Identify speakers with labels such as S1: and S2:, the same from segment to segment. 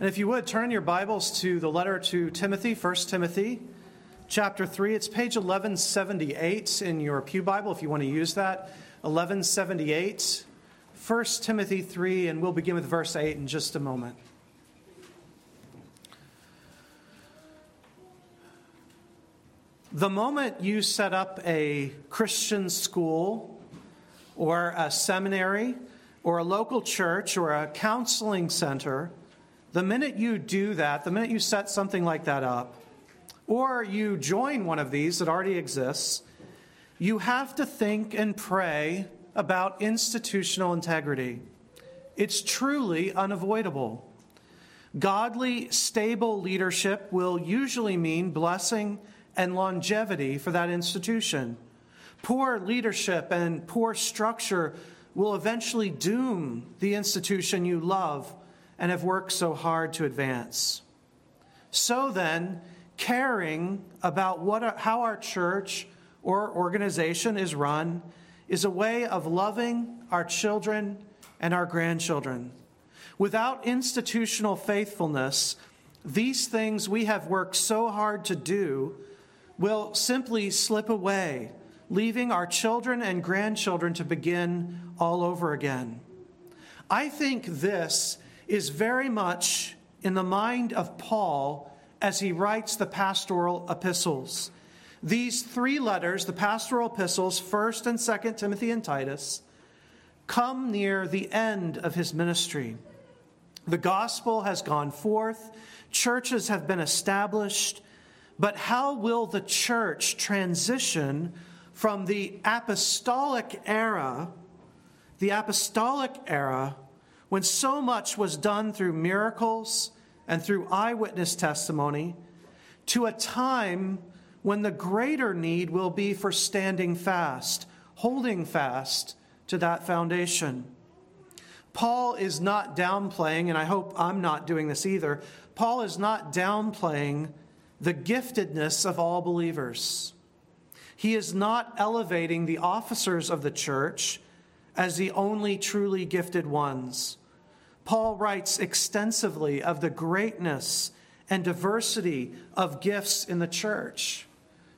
S1: And if you would, turn your Bibles to the letter to Timothy, 1 Timothy, chapter 3. It's page 1178 in your Pew Bible if you want to use that. 1178, 1 Timothy 3, and we'll begin with verse 8 in just a moment. The moment you set up a Christian school or a seminary or a local church or a counseling center, the minute you do that, the minute you set something like that up, or you join one of these that already exists, you have to think and pray about institutional integrity. It's truly unavoidable. Godly, stable leadership will usually mean blessing and longevity for that institution. Poor leadership and poor structure will eventually doom the institution you love and have worked so hard to advance. So then, caring about what, how our church or organization is run is a way of loving our children and our grandchildren. Without institutional faithfulness, these things we have worked so hard to do will simply slip away, leaving our children and grandchildren to begin all over again. I think this is very much in the mind of Paul as he writes the pastoral epistles. These three letters, the pastoral epistles, 1st and 2nd Timothy and Titus, come near the end of his ministry. The gospel has gone forth, churches have been established, but how will the church transition from the apostolic era, the apostolic era when so much was done through miracles and through eyewitness testimony, to a time when the greater need will be for standing fast, holding fast to that foundation. Paul is not downplaying, and I hope I'm not doing this either. Paul is not downplaying the giftedness of all believers. He is not elevating the officers of the church as the only truly gifted ones. Paul writes extensively of the greatness and diversity of gifts in the church.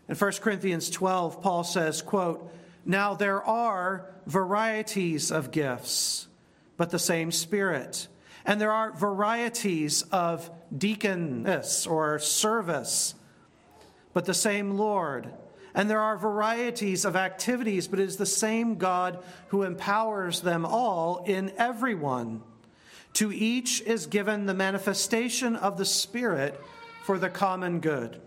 S1: In 1 Corinthians 12, Paul says, quote, Now there are varieties of gifts, but the same Spirit. And there are varieties of diakonia or service, but the same Lord. And there are varieties of activities, but it is the same God who empowers them all in everyone. To each is given the manifestation of the Spirit for the common good.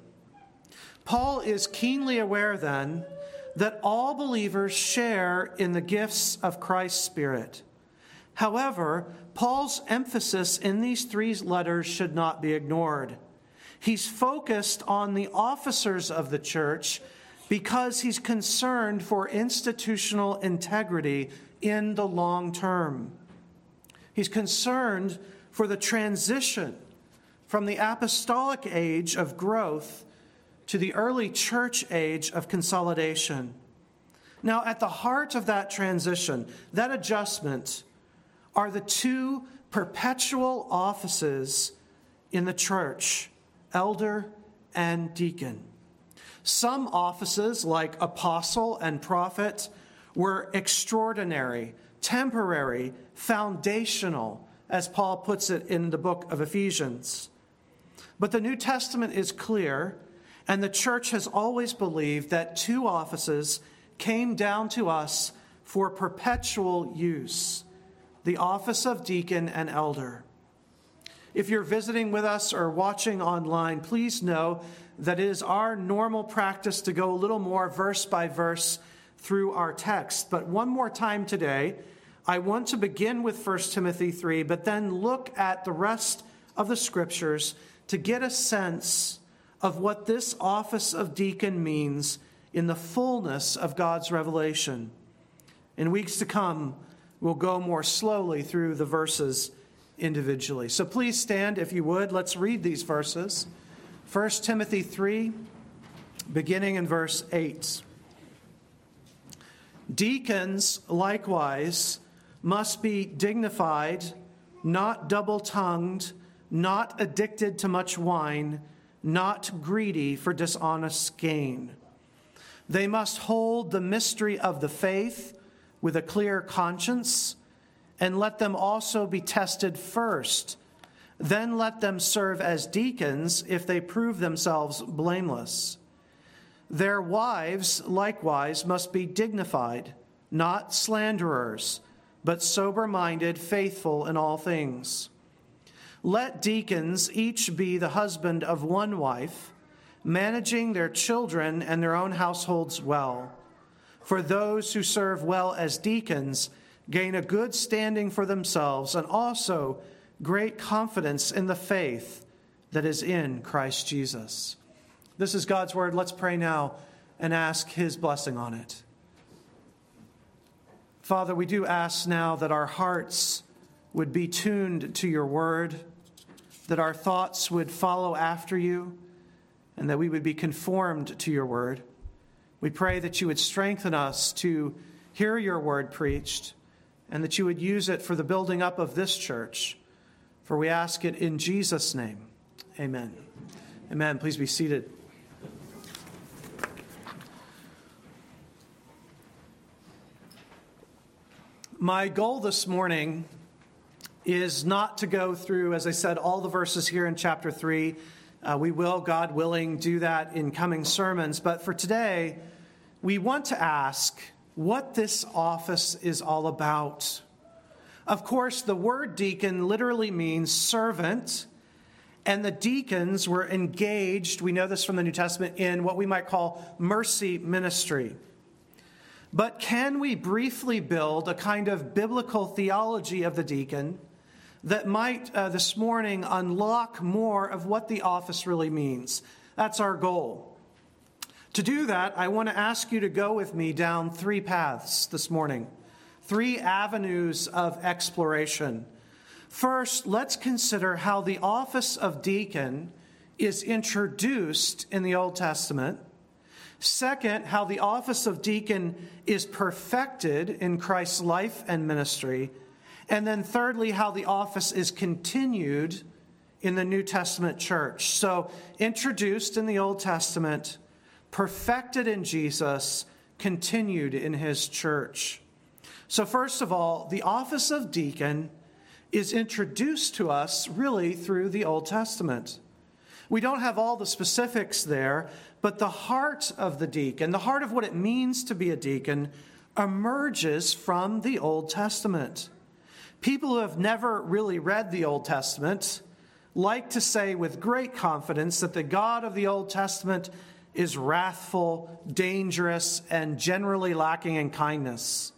S1: Paul is keenly aware then that all believers share in the gifts of Christ's Spirit. However, Paul's emphasis in these three letters should not be ignored. He's focused on the officers of the church because he's concerned for institutional integrity in the long term. He's concerned for the transition from the apostolic age of growth to the early church age of consolidation. Now, at the heart of that transition, that adjustment, are the two perpetual offices in the church elder and deacon. Some offices, like apostle and prophet, were extraordinary temporary, foundational, as Paul puts it in the book of Ephesians. But the New Testament is clear, and the church has always believed that two offices came down to us for perpetual use the office of deacon and elder. If you're visiting with us or watching online, please know that it is our normal practice to go a little more verse by verse through our text. But one more time today, I want to begin with 1 Timothy 3, but then look at the rest of the scriptures to get a sense of what this office of deacon means in the fullness of God's revelation. In weeks to come, we'll go more slowly through the verses individually. So please stand if you would. Let's read these verses. 1 Timothy 3, beginning in verse 8. Deacons, likewise, must be dignified, not double tongued, not addicted to much wine, not greedy for dishonest gain. They must hold the mystery of the faith with a clear conscience, and let them also be tested first. Then let them serve as deacons if they prove themselves blameless. Their wives likewise must be dignified, not slanderers, but sober minded, faithful in all things. Let deacons each be the husband of one wife, managing their children and their own households well. For those who serve well as deacons gain a good standing for themselves and also great confidence in the faith that is in Christ Jesus. This is God's word. Let's pray now and ask his blessing on it. Father, we do ask now that our hearts would be tuned to your word, that our thoughts would follow after you, and that we would be conformed to your word. We pray that you would strengthen us to hear your word preached and that you would use it for the building up of this church. For we ask it in Jesus' name. Amen. Amen. Please be seated. My goal this morning is not to go through, as I said, all the verses here in chapter 3. Uh, we will, God willing, do that in coming sermons. But for today, we want to ask what this office is all about. Of course, the word deacon literally means servant, and the deacons were engaged, we know this from the New Testament, in what we might call mercy ministry. But can we briefly build a kind of biblical theology of the deacon that might uh, this morning unlock more of what the office really means? That's our goal. To do that, I want to ask you to go with me down three paths this morning, three avenues of exploration. First, let's consider how the office of deacon is introduced in the Old Testament. Second, how the office of deacon is perfected in Christ's life and ministry. And then thirdly, how the office is continued in the New Testament church. So, introduced in the Old Testament, perfected in Jesus, continued in his church. So, first of all, the office of deacon is introduced to us really through the Old Testament. We don't have all the specifics there, but the heart of the deacon, the heart of what it means to be a deacon, emerges from the Old Testament. People who have never really read the Old Testament like to say with great confidence that the God of the Old Testament is wrathful, dangerous, and generally lacking in kindness.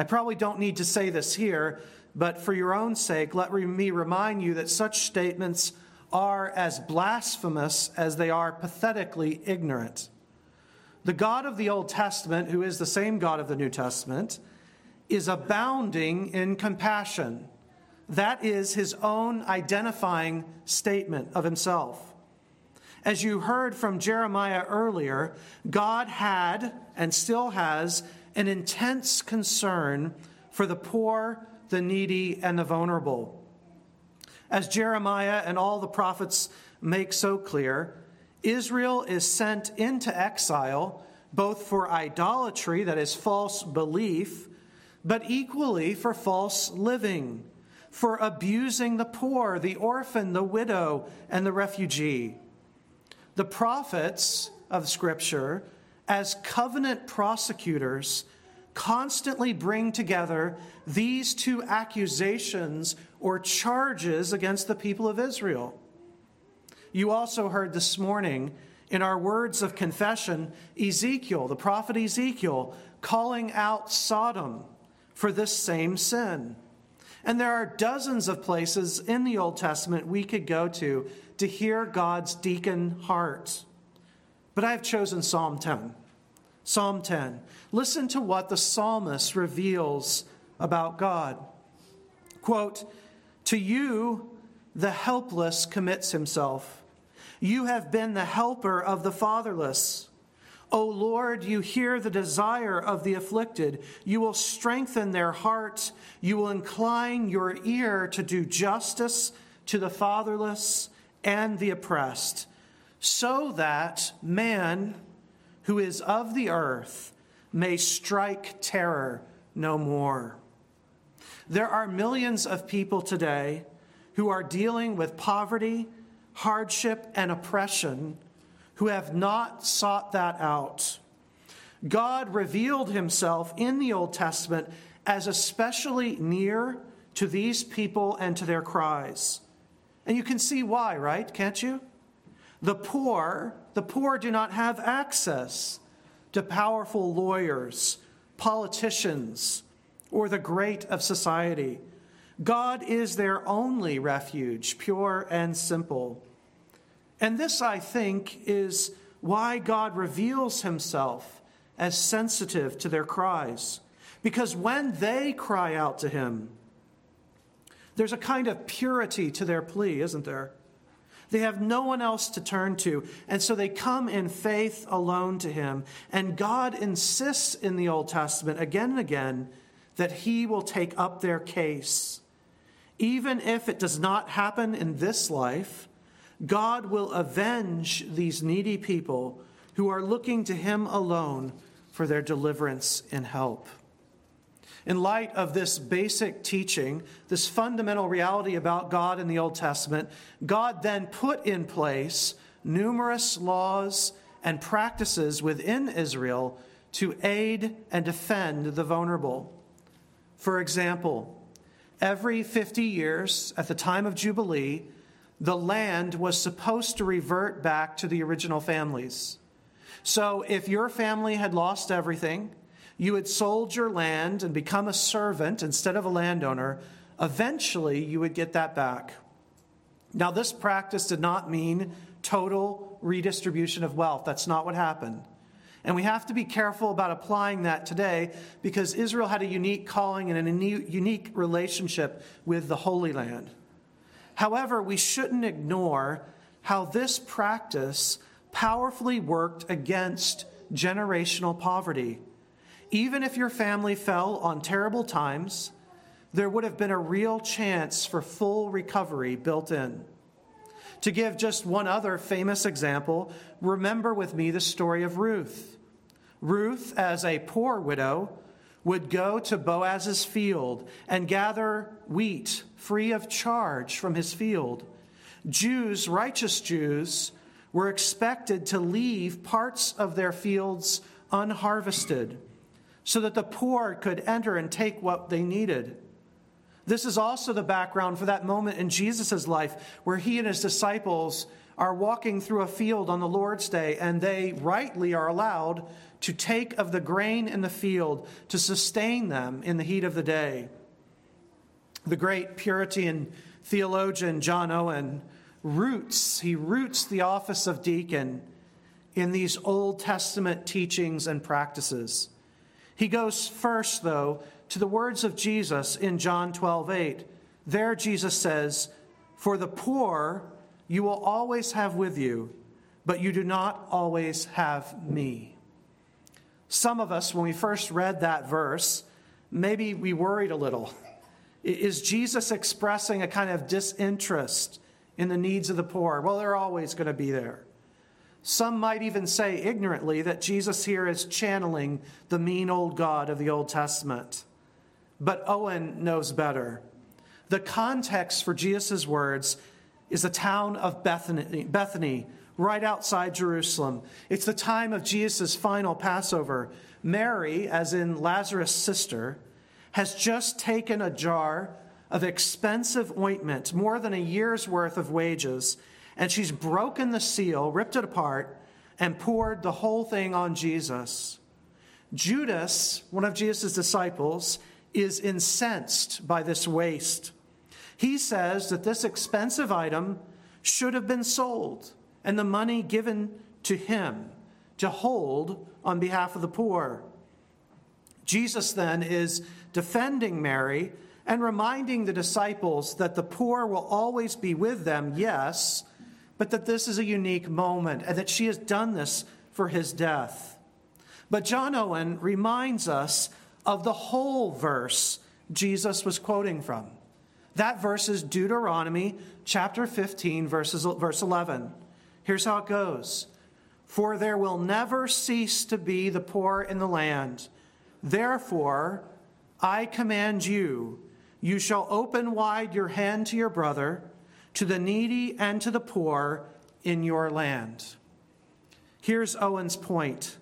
S1: I probably don't need to say this here, but for your own sake, let me remind you that such statements are as blasphemous as they are pathetically ignorant. The God of the Old Testament, who is the same God of the New Testament, is abounding in compassion. That is his own identifying statement of himself. As you heard from Jeremiah earlier, God had and still has an intense concern for the poor, the needy, and the vulnerable. As Jeremiah and all the prophets make so clear, Israel is sent into exile both for idolatry, that is, false belief, but equally for false living, for abusing the poor, the orphan, the widow, and the refugee. The prophets of Scripture, as covenant prosecutors, constantly bring together these two accusations or charges against the people of Israel. You also heard this morning in our words of confession Ezekiel, the prophet Ezekiel, calling out Sodom for this same sin. And there are dozens of places in the Old Testament we could go to to hear God's deacon heart. But I have chosen Psalm 10. Psalm 10. Listen to what the psalmist reveals about God. Quote, To you, the helpless commits himself. You have been the helper of the fatherless. O Lord, you hear the desire of the afflicted. You will strengthen their heart. You will incline your ear to do justice to the fatherless and the oppressed, so that man who is of the earth may strike terror no more. There are millions of people today who are dealing with poverty, hardship, and oppression who have not sought that out. God revealed himself in the Old Testament as especially near to these people and to their cries. And you can see why, right? Can't you? The poor, the poor do not have access to powerful lawyers, politicians, or the great of society. God is their only refuge, pure and simple. And this, I think, is why God reveals himself as sensitive to their cries. Because when they cry out to him, there's a kind of purity to their plea, isn't there? They have no one else to turn to, and so they come in faith alone to him. And God insists in the Old Testament again and again that he will take up their case. Even if it does not happen in this life, God will avenge these needy people who are looking to him alone for their deliverance and help. In light of this basic teaching, this fundamental reality about God in the Old Testament, God then put in place numerous laws and practices within Israel to aid and defend the vulnerable. For example, every 50 years at the time of Jubilee, the land was supposed to revert back to the original families. So if your family had lost everything, you had sold your land and become a servant instead of a landowner, eventually you would get that back. Now, this practice did not mean total redistribution of wealth. That's not what happened. And we have to be careful about applying that today because Israel had a unique calling and a unique relationship with the Holy Land. However, we shouldn't ignore how this practice powerfully worked against generational poverty. Even if your family fell on terrible times, there would have been a real chance for full recovery built in. To give just one other famous example, remember with me the story of Ruth. Ruth, as a poor widow, would go to Boaz's field and gather wheat free of charge from his field. Jews, righteous Jews, were expected to leave parts of their fields unharvested so that the poor could enter and take what they needed. This is also the background for that moment in Jesus' life where he and his disciples are walking through a field on the Lord's day, and they rightly are allowed to take of the grain in the field to sustain them in the heat of the day. The great Puritan theologian John Owen roots, he roots the office of deacon in these Old Testament teachings and practices. He goes first, though, to the words of Jesus in John 12 8. There, Jesus says, For the poor you will always have with you, but you do not always have me. Some of us, when we first read that verse, maybe we worried a little. Is Jesus expressing a kind of disinterest in the needs of the poor? Well, they're always going to be there. Some might even say ignorantly that Jesus here is channeling the mean old God of the Old Testament. But Owen knows better. The context for Jesus' words is the town of Bethany, Bethany, right outside Jerusalem. It's the time of Jesus' final Passover. Mary, as in Lazarus' sister, has just taken a jar of expensive ointment, more than a year's worth of wages, and she's broken the seal, ripped it apart, and poured the whole thing on Jesus. Judas, one of Jesus' disciples, is incensed by this waste. He says that this expensive item should have been sold and the money given to him to hold on behalf of the poor. Jesus then is defending Mary and reminding the disciples that the poor will always be with them, yes, but that this is a unique moment and that she has done this for his death. But John Owen reminds us of the whole verse Jesus was quoting from. That verse is Deuteronomy chapter 15, verses, verse 11. Here's how it goes For there will never cease to be the poor in the land. Therefore, I command you, you shall open wide your hand to your brother, to the needy and to the poor in your land. Here's Owen's point.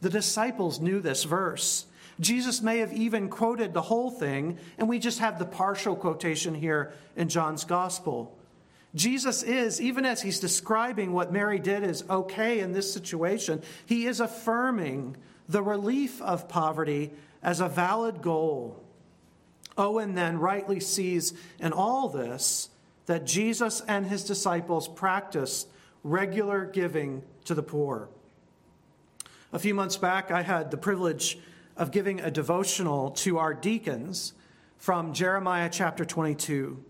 S1: The disciples knew this verse. Jesus may have even quoted the whole thing, and we just have the partial quotation here in John's gospel. Jesus is, even as he's describing what Mary did is okay in this situation, he is affirming the relief of poverty as a valid goal. Owen then rightly sees in all this that Jesus and his disciples practiced regular giving to the poor. A few months back, I had the privilege of giving a devotional to our deacons from Jeremiah chapter 22.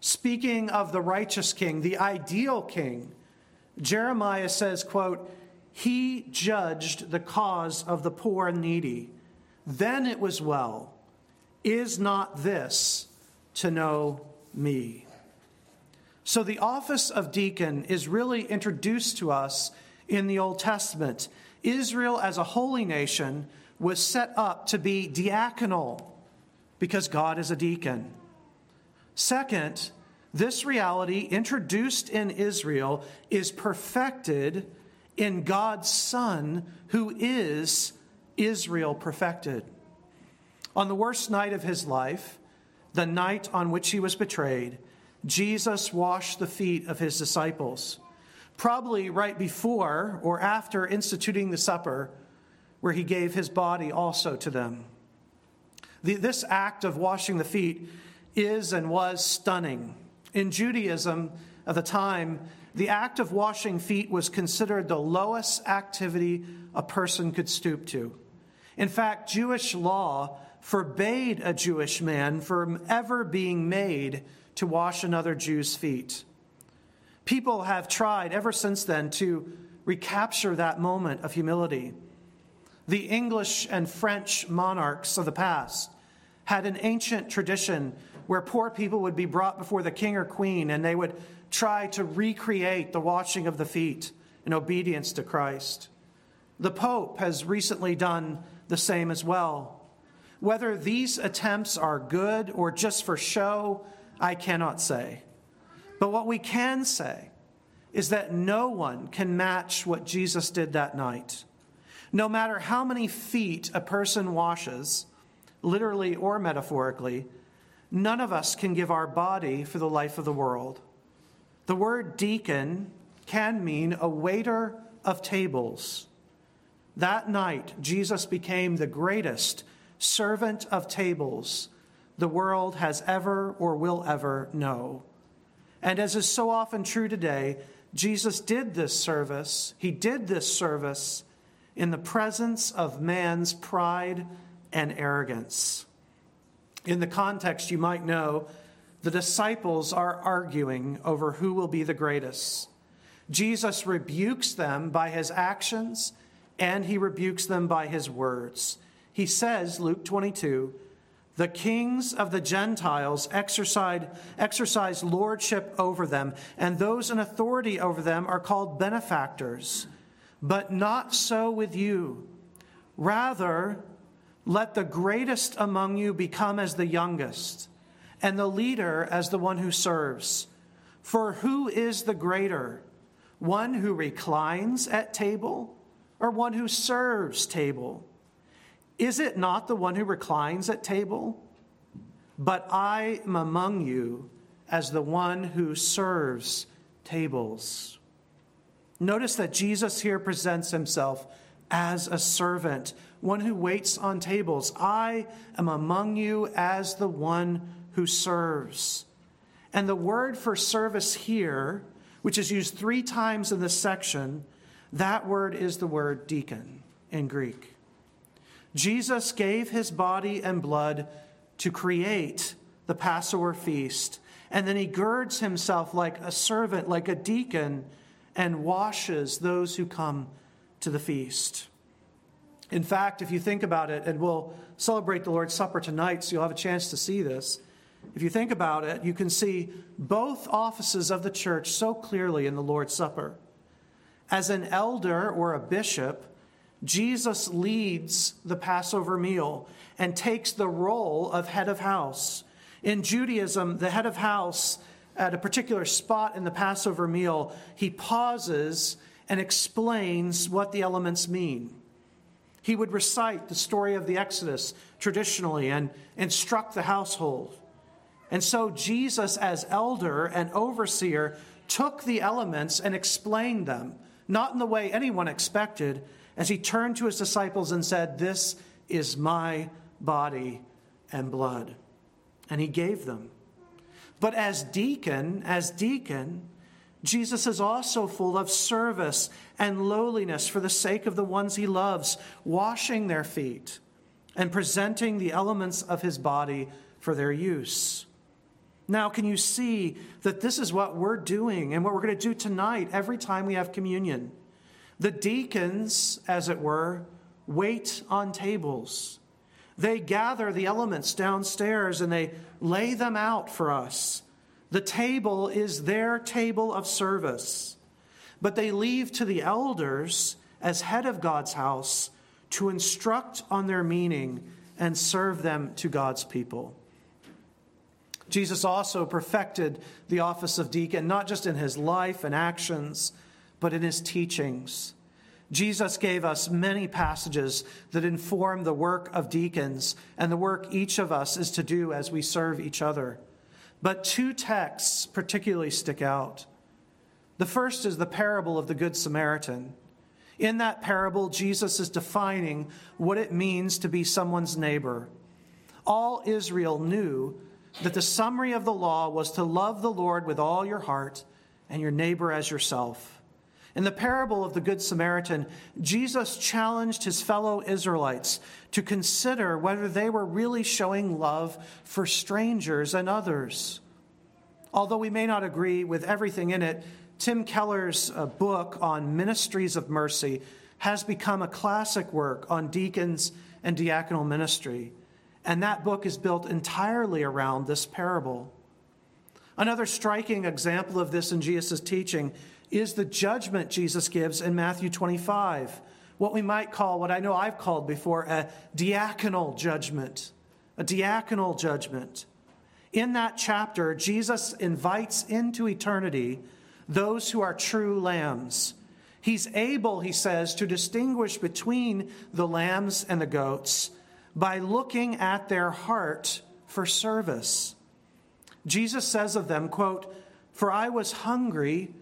S1: Speaking of the righteous king, the ideal king, Jeremiah says, quote, He judged the cause of the poor and needy. Then it was well. Is not this to know me? So the office of deacon is really introduced to us in the Old Testament. Israel, as a holy nation, was set up to be diaconal because God is a deacon. Second, this reality introduced in Israel is perfected in God's Son, who is Israel perfected. On the worst night of his life, the night on which he was betrayed, Jesus washed the feet of his disciples, probably right before or after instituting the supper where he gave his body also to them. The, this act of washing the feet is and was stunning. In Judaism at the time, the act of washing feet was considered the lowest activity a person could stoop to. In fact, Jewish law forbade a Jewish man from ever being made to wash another Jew's feet. People have tried ever since then to recapture that moment of humility. The English and French monarchs of the past had an ancient tradition where poor people would be brought before the king or queen and they would try to recreate the washing of the feet in obedience to Christ. The Pope has recently done the same as well. Whether these attempts are good or just for show, I cannot say. But what we can say is that no one can match what Jesus did that night. No matter how many feet a person washes, literally or metaphorically, none of us can give our body for the life of the world. The word deacon can mean a waiter of tables. That night, Jesus became the greatest servant of tables the world has ever or will ever know. And as is so often true today, Jesus did this service, he did this service in the presence of man's pride and arrogance. In the context, you might know the disciples are arguing over who will be the greatest. Jesus rebukes them by his actions and he rebukes them by his words. He says, Luke 22, the kings of the Gentiles exercise, exercise lordship over them, and those in authority over them are called benefactors. But not so with you. Rather, let the greatest among you become as the youngest, and the leader as the one who serves. For who is the greater? One who reclines at table, or one who serves table? Is it not the one who reclines at table? But I am among you as the one who serves tables. Notice that Jesus here presents himself as a servant, one who waits on tables. I am among you as the one who serves. And the word for service here, which is used three times in this section, that word is the word deacon in Greek. Jesus gave his body and blood to create the Passover feast, and then he girds himself like a servant, like a deacon and washes those who come to the feast. In fact, if you think about it, and we'll celebrate the Lord's Supper tonight, so you'll have a chance to see this. If you think about it, you can see both offices of the church so clearly in the Lord's Supper. As an elder or a bishop, Jesus leads the Passover meal and takes the role of head of house. In Judaism, the head of house, at a particular spot in the Passover meal, he pauses and explains what the elements mean. He would recite the story of the Exodus traditionally and instruct the household. And so Jesus, as elder and overseer, took the elements and explained them, not in the way anyone expected, as he turned to his disciples and said, This is my body and blood. And he gave them. But as deacon, as deacon, Jesus is also full of service and lowliness for the sake of the ones he loves, washing their feet and presenting the elements of his body for their use. Now, can you see that this is what we're doing and what we're going to do tonight every time we have communion? The deacons, as it were, wait on tables. They gather the elements downstairs and they lay them out for us. The table is their table of service, but they leave to the elders, as head of God's house, to instruct on their meaning and serve them to God's people. Jesus also perfected the office of deacon, not just in his life and actions, but in his teachings. Jesus gave us many passages that inform the work of deacons and the work each of us is to do as we serve each other. But two texts particularly stick out. The first is the parable of the Good Samaritan. In that parable, Jesus is defining what it means to be someone's neighbor. All Israel knew that the summary of the law was to love the Lord with all your heart and your neighbor as yourself. In the parable of the Good Samaritan, Jesus challenged his fellow Israelites to consider whether they were really showing love for strangers and others. Although we may not agree with everything in it, Tim Keller's uh, book on ministries of mercy has become a classic work on deacons and diaconal ministry. And that book is built entirely around this parable. Another striking example of this in Jesus' teaching is the judgment Jesus gives in Matthew 25, what we might call, what I know I've called before, a diaconal judgment. A diaconal judgment. In that chapter, Jesus invites into eternity those who are true lambs. He's able, he says, to distinguish between the lambs and the goats by looking at their heart for service. Jesus says of them, quote, For I was hungry,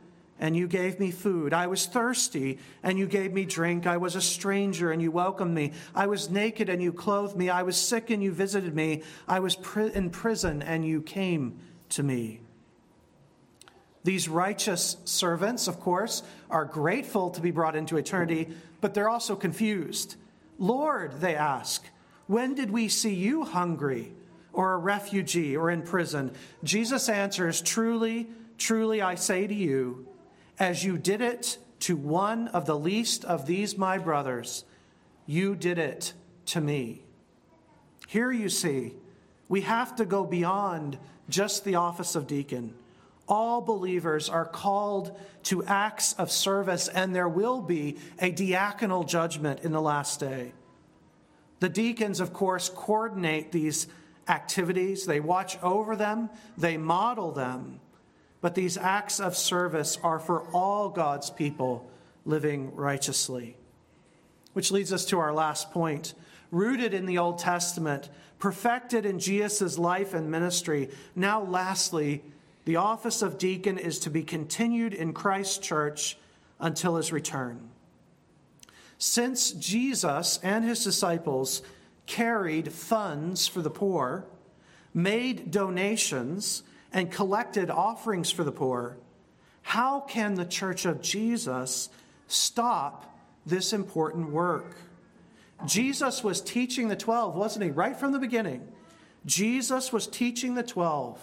S1: and you gave me food. I was thirsty, and you gave me drink. I was a stranger, and you welcomed me. I was naked, and you clothed me. I was sick, and you visited me. I was in prison, and you came to me. These righteous servants, of course, are grateful to be brought into eternity, but they're also confused. Lord, they ask, when did we see you hungry or a refugee or in prison? Jesus answers, Truly, truly, I say to you, as you did it to one of the least of these my brothers, you did it to me. Here you see, we have to go beyond just the office of deacon. All believers are called to acts of service, and there will be a diaconal judgment in the last day. The deacons, of course, coordinate these activities, they watch over them, they model them. But these acts of service are for all God's people living righteously. Which leads us to our last point. Rooted in the Old Testament, perfected in Jesus' life and ministry. Now, lastly, the office of deacon is to be continued in Christ's church until his return. Since Jesus and his disciples carried funds for the poor, made donations, and collected offerings for the poor, how can the church of Jesus stop this important work? Jesus was teaching the 12, wasn't he? Right from the beginning. Jesus was teaching the 12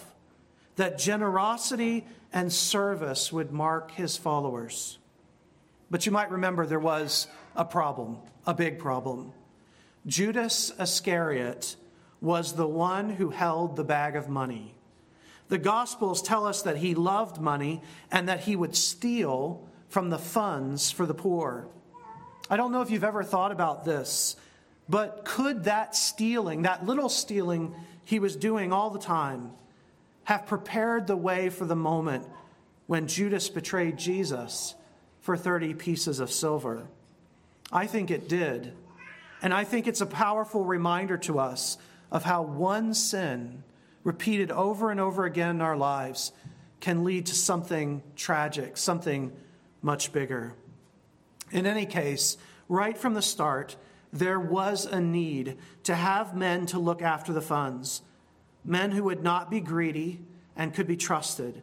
S1: that generosity and service would mark his followers. But you might remember there was a problem, a big problem. Judas Iscariot was the one who held the bag of money. The Gospels tell us that he loved money and that he would steal from the funds for the poor. I don't know if you've ever thought about this, but could that stealing, that little stealing he was doing all the time, have prepared the way for the moment when Judas betrayed Jesus for 30 pieces of silver? I think it did. And I think it's a powerful reminder to us of how one sin, repeated over and over again in our lives, can lead to something tragic, something much bigger. In any case, right from the start, there was a need to have men to look after the funds, men who would not be greedy and could be trusted.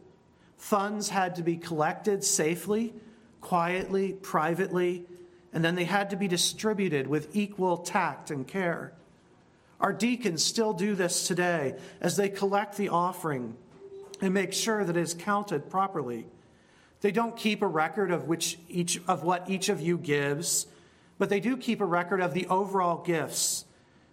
S1: Funds had to be collected safely, quietly, privately, and then they had to be distributed with equal tact and care. Our deacons still do this today as they collect the offering and make sure that it is counted properly. They don't keep a record of which each of what each of you gives, but they do keep a record of the overall gifts.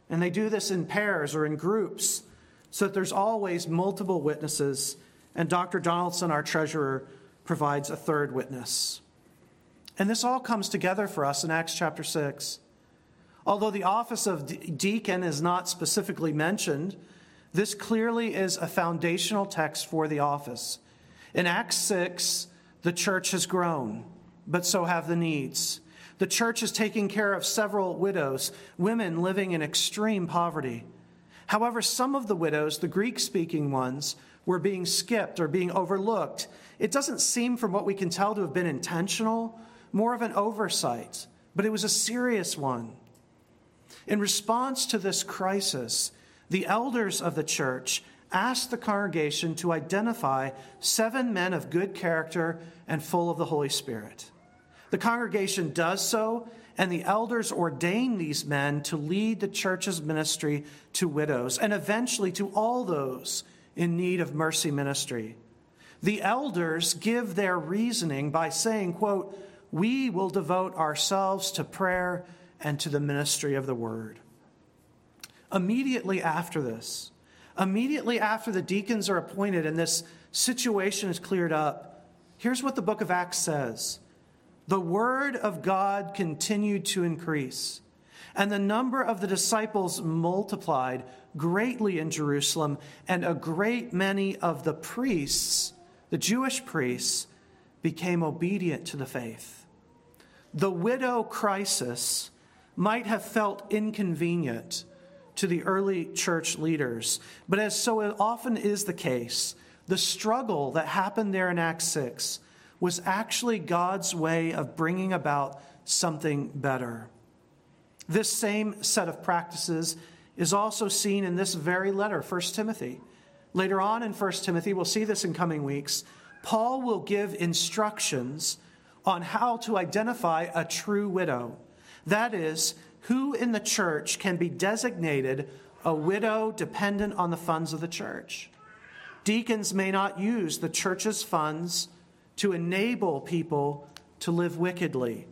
S1: And they do this in pairs or in groups so that there's always multiple witnesses and Dr. Donaldson our treasurer provides a third witness. And this all comes together for us in Acts chapter 6. Although the office of deacon is not specifically mentioned, this clearly is a foundational text for the office. In Acts 6, the church has grown, but so have the needs. The church is taking care of several widows, women living in extreme poverty. However, some of the widows, the Greek speaking ones, were being skipped or being overlooked. It doesn't seem, from what we can tell, to have been intentional, more of an oversight, but it was a serious one. In response to this crisis, the elders of the church asked the congregation to identify seven men of good character and full of the Holy Spirit. The congregation does so, and the elders ordain these men to lead the church's ministry to widows and eventually to all those in need of mercy ministry. The elders give their reasoning by saying, quote, we will devote ourselves to prayer and to the ministry of the word. Immediately after this, immediately after the deacons are appointed and this situation is cleared up, here's what the book of Acts says The word of God continued to increase, and the number of the disciples multiplied greatly in Jerusalem, and a great many of the priests, the Jewish priests, became obedient to the faith. The widow crisis might have felt inconvenient to the early church leaders, but as so often is the case, the struggle that happened there in Acts 6 was actually God's way of bringing about something better. This same set of practices is also seen in this very letter, 1 Timothy. Later on in 1 Timothy, we'll see this in coming weeks, Paul will give instructions on how to identify a true widow. That is, who in the church can be designated a widow dependent on the funds of the church. Deacons may not use the church's funds to enable people to live wickedly.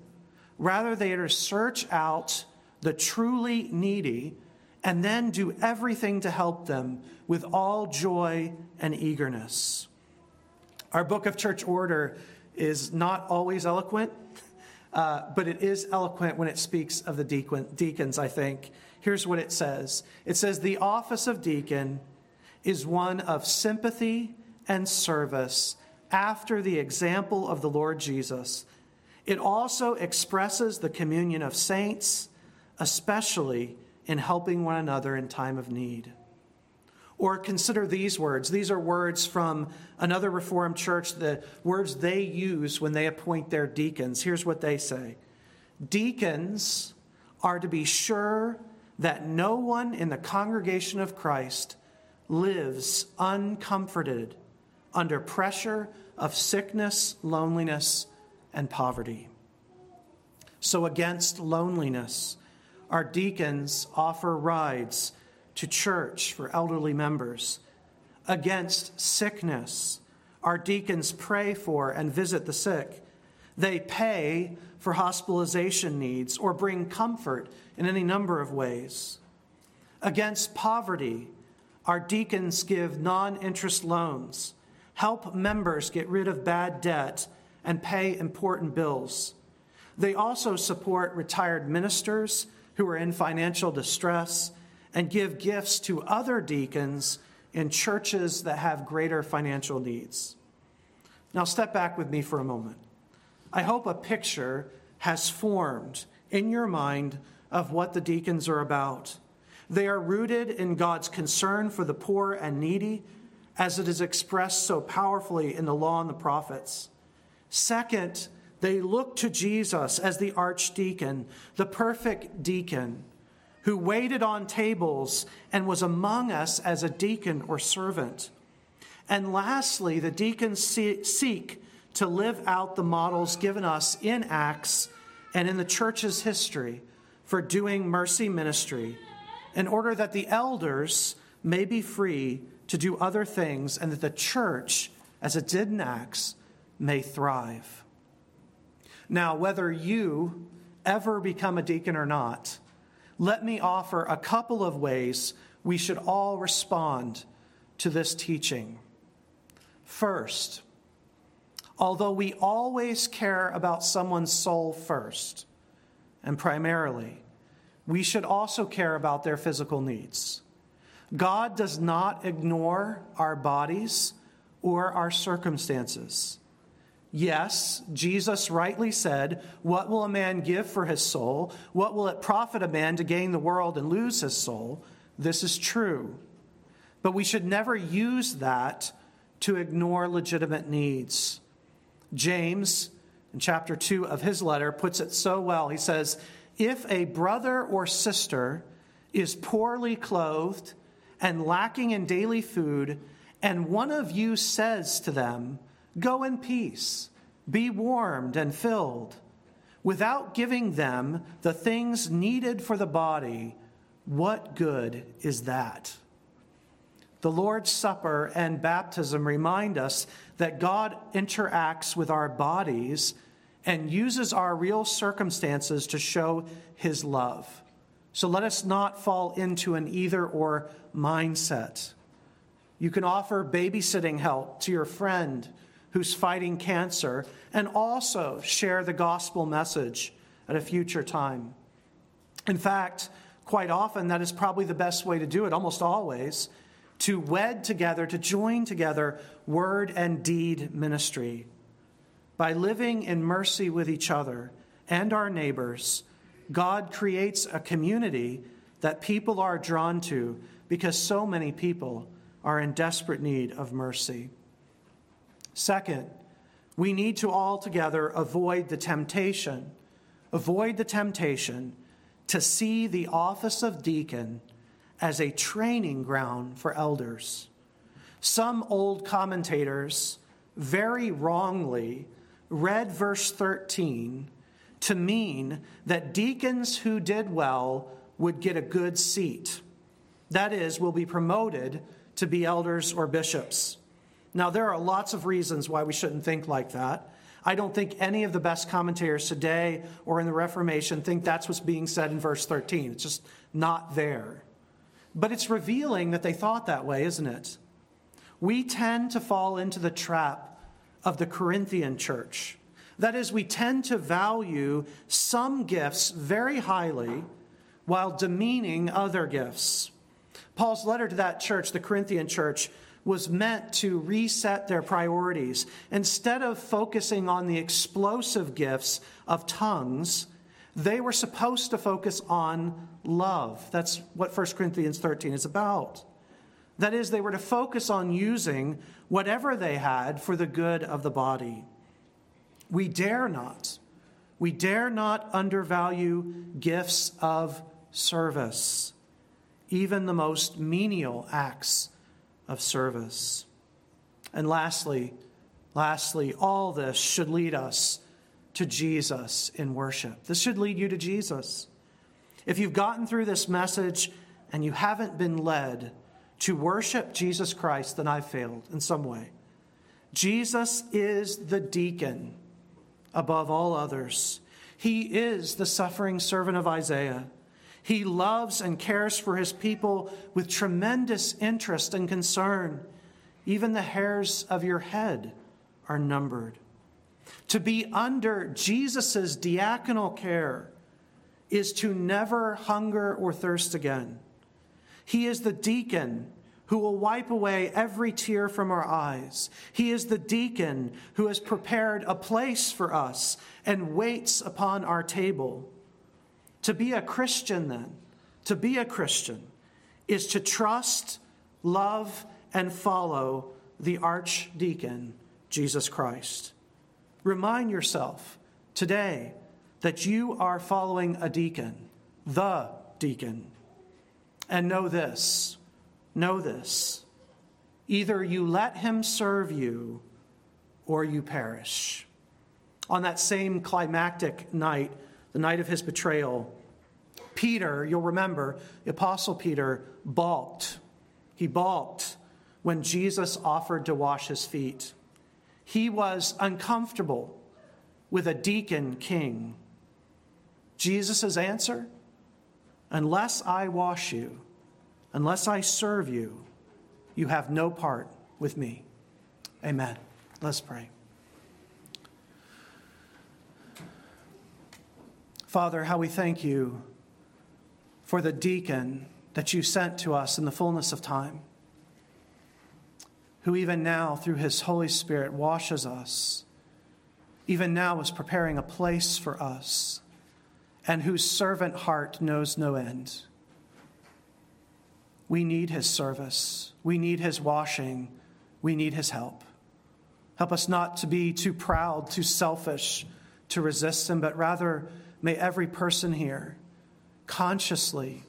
S1: Rather, they are to search out the truly needy and then do everything to help them with all joy and eagerness. Our book of church order is not always eloquent, uh, but it is eloquent when it speaks of the deacon, deacons, I think. Here's what it says it says, The office of deacon is one of sympathy and service after the example of the Lord Jesus. It also expresses the communion of saints, especially in helping one another in time of need. Or consider these words. These are words from another Reformed church, the words they use when they appoint their deacons. Here's what they say Deacons are to be sure that no one in the congregation of Christ lives uncomforted under pressure of sickness, loneliness, and poverty. So, against loneliness, our deacons offer rides to church for elderly members. Against sickness, our deacons pray for and visit the sick. They pay for hospitalization needs or bring comfort in any number of ways. Against poverty, our deacons give non interest loans, help members get rid of bad debt, and pay important bills. They also support retired ministers who are in financial distress and give gifts to other deacons in churches that have greater financial needs. Now, step back with me for a moment. I hope a picture has formed in your mind of what the deacons are about. They are rooted in God's concern for the poor and needy, as it is expressed so powerfully in the law and the prophets. Second, they look to Jesus as the archdeacon, the perfect deacon, who waited on tables and was among us as a deacon or servant. And lastly, the deacons seek to live out the models given us in Acts and in the church's history for doing mercy ministry in order that the elders may be free to do other things and that the church, as it did in Acts, may thrive. Now, whether you ever become a deacon or not, let me offer a couple of ways we should all respond to this teaching. First, although we always care about someone's soul first and primarily, we should also care about their physical needs. God does not ignore our bodies or our circumstances. Yes, Jesus rightly said, What will a man give for his soul? What will it profit a man to gain the world and lose his soul? This is true. But we should never use that to ignore legitimate needs. James, in chapter 2 of his letter, puts it so well. He says, If a brother or sister is poorly clothed and lacking in daily food, and one of you says to them, Go in peace, be warmed and filled, without giving them the things needed for the body, what good is that? The Lord's Supper and baptism remind us that God interacts with our bodies and uses our real circumstances to show his love. So let us not fall into an either or mindset. You can offer babysitting help to your friend who's fighting cancer and also share the gospel message at a future time. In fact, quite often, that is probably the best way to do it, almost always to wed together, to join together word and deed ministry. By living in mercy with each other and our neighbors, God creates a community that people are drawn to because so many people are in desperate need of mercy. Second, we need to altogether avoid the temptation, avoid the temptation to see the office of deacon as a training ground for elders. Some old commentators very wrongly read verse 13 to mean that deacons who did well would get a good seat. That is, will be promoted to be elders or bishops. Now, there are lots of reasons why we shouldn't think like that. I don't think any of the best commentators today or in the Reformation think that's what's being said in verse 13. It's just not there. But it's revealing that they thought that way, isn't it? We tend to fall into the trap of the Corinthian church. That is, we tend to value some gifts very highly while demeaning other gifts. Paul's letter to that church, the Corinthian church, was meant to reset their priorities. Instead of focusing on the explosive gifts of tongues, they were supposed to focus on love. That's what 1 Corinthians 13 is about. That is, they were to focus on using whatever they had for the good of the body. We dare not, we dare not undervalue gifts of service, even the most menial acts of service. And lastly, lastly, all this should lead us to Jesus in worship. This should lead you to Jesus. If you've gotten through this message and you haven't been led to worship Jesus Christ, then I've failed in some way. Jesus is the deacon above all others. He is the suffering servant of Isaiah. He loves and cares for his people with tremendous interest and concern. Even the hairs of your head are numbered. To be under Jesus' diaconal care is to never hunger or thirst again. He is the deacon who will wipe away every tear from our eyes. He is the deacon who has prepared a place for us and waits upon our table. To be a Christian, then, to be a Christian is to trust, love, and follow the archdeacon, Jesus Christ. Remind yourself today that you are following a deacon, the deacon. And know this, know this. Either you let him serve you or you perish. On that same climactic night, the night of his betrayal, Peter, you'll remember, the Apostle Peter balked. He balked when Jesus offered to wash his feet. He was uncomfortable with a deacon king. Jesus' answer Unless I wash you, unless I serve you, you have no part with me. Amen. Let's pray. Father, how we thank you for the deacon that you sent to us in the fullness of time, who even now, through his Holy Spirit, washes us, even now is preparing a place for us, and whose servant heart knows no end. We need his service, we need his washing, we need his help. Help us not to be too proud, too selfish to resist him, but rather May every person here consciously,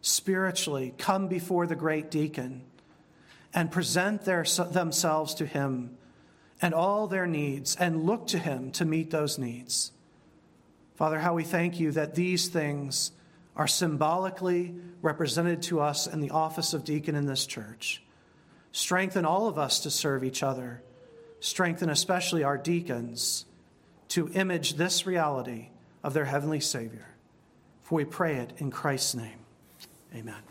S1: spiritually come before the great deacon and present their, themselves to him and all their needs and look to him to meet those needs. Father, how we thank you that these things are symbolically represented to us in the office of deacon in this church. Strengthen all of us to serve each other. Strengthen especially our deacons to image this reality of their heavenly Savior. For we pray it in Christ's name. Amen.